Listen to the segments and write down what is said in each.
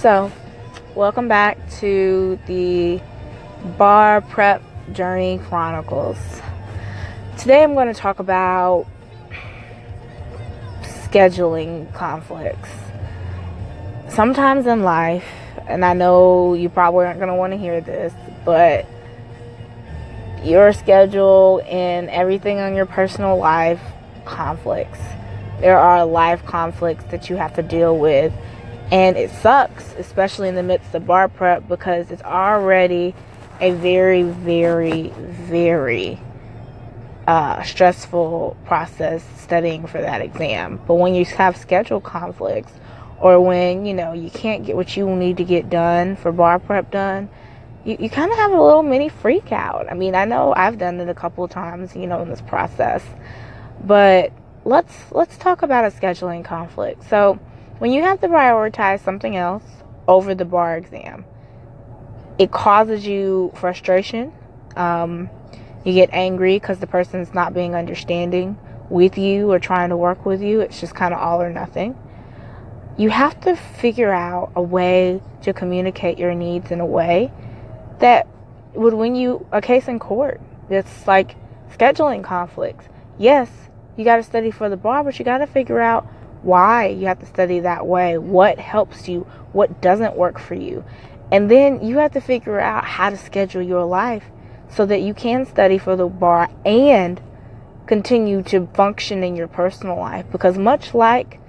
So, welcome back to the Bar Prep Journey Chronicles. Today I'm going to talk about scheduling conflicts. Sometimes in life, and I know you probably aren't going to want to hear this, but your schedule and everything on your personal life conflicts. There are life conflicts that you have to deal with and it sucks, especially in the midst of bar prep, because it's already a very, very, very uh, stressful process studying for that exam. But when you have schedule conflicts, or when you know you can't get what you need to get done for bar prep done, you, you kind of have a little mini freak out. I mean, I know I've done it a couple times, you know, in this process. But let's let's talk about a scheduling conflict. So when you have to prioritize something else over the bar exam, it causes you frustration. Um, you get angry because the person's not being understanding with you or trying to work with you. It's just kind of all or nothing. You have to figure out a way to communicate your needs in a way that would win you a case in court. It's like scheduling conflicts. Yes, you got to study for the bar, but you got to figure out why you have to study that way, what helps you, what doesn't work for you. And then you have to figure out how to schedule your life so that you can study for the bar and continue to function in your personal life. Because, much like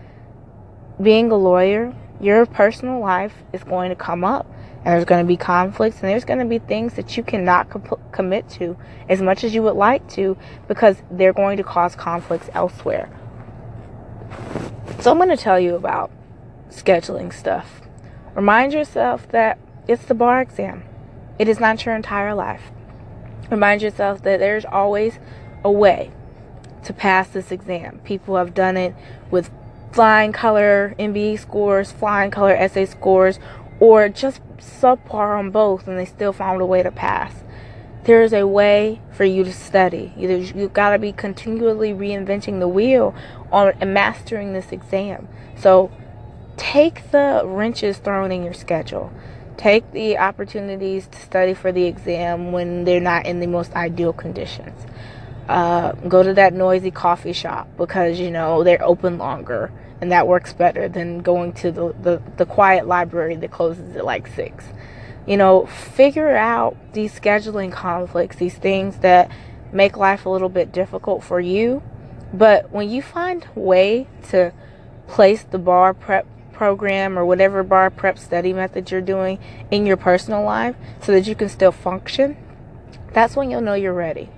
being a lawyer, your personal life is going to come up and there's going to be conflicts and there's going to be things that you cannot commit to as much as you would like to because they're going to cause conflicts elsewhere. So I'm going to tell you about scheduling stuff. Remind yourself that it's the bar exam. It is not your entire life. Remind yourself that there's always a way to pass this exam. People have done it with flying color MBE scores, flying color essay scores, or just subpar on both, and they still found a way to pass. There is a way for you to study. You've got to be continually reinventing the wheel on mastering this exam. So take the wrenches thrown in your schedule. Take the opportunities to study for the exam when they're not in the most ideal conditions. Uh, go to that noisy coffee shop because you know they're open longer and that works better than going to the, the, the quiet library that closes at like six you know, figure out these scheduling conflicts, these things that make life a little bit difficult for you. But when you find a way to place the bar prep program or whatever bar prep study method you're doing in your personal life so that you can still function, that's when you'll know you're ready.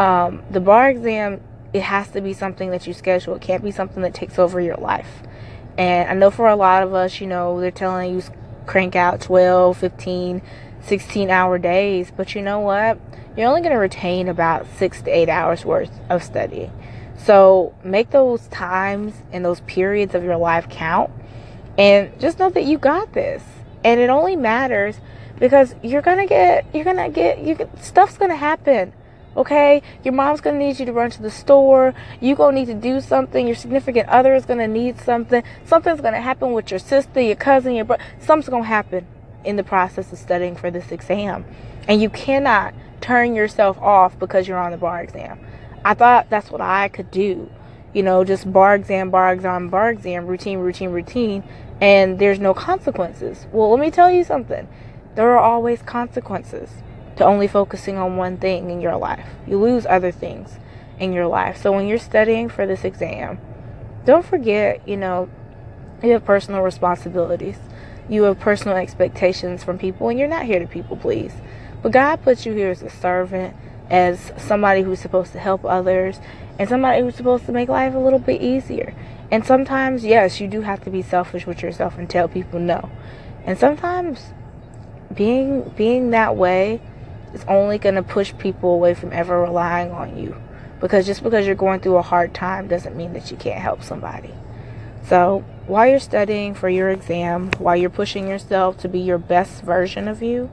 Um, the bar exam, it has to be something that you schedule. It can't be something that takes over your life. And I know for a lot of us, you know, they're telling you crank out 12, 15, 16 hour days. But you know what? You're only going to retain about six to eight hours worth of study. So make those times and those periods of your life count. And just know that you got this. And it only matters because you're going to get, you're going to get, you stuff's going to happen okay? Your mom's gonna need you to run to the store. You're gonna need to do something. Your significant other is gonna need something. Something's gonna happen with your sister, your cousin, your brother. Something's gonna happen in the process of studying for this exam. And you cannot turn yourself off because you're on the bar exam. I thought that's what I could do. You know, just bar exam, bar exam, bar exam, routine, routine, routine, and there's no consequences. Well, let me tell you something. There are always consequences to only focusing on one thing in your life. You lose other things in your life. So when you're studying for this exam, don't forget, you know, you have personal responsibilities. You have personal expectations from people, and you're not here to people please. But God puts you here as a servant, as somebody who's supposed to help others, and somebody who's supposed to make life a little bit easier. And sometimes, yes, you do have to be selfish with yourself and tell people no. And sometimes being being that way is only going to push people away from ever relying on you. Because just because you're going through a hard time doesn't mean that you can't help somebody. So, while you're studying for your exam, while you're pushing yourself to be your best version of you,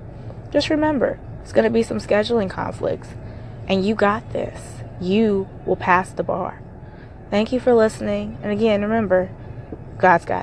just remember it's going to be some scheduling conflicts. And you got this. You will pass the bar. Thank you for listening. And again, remember, God's got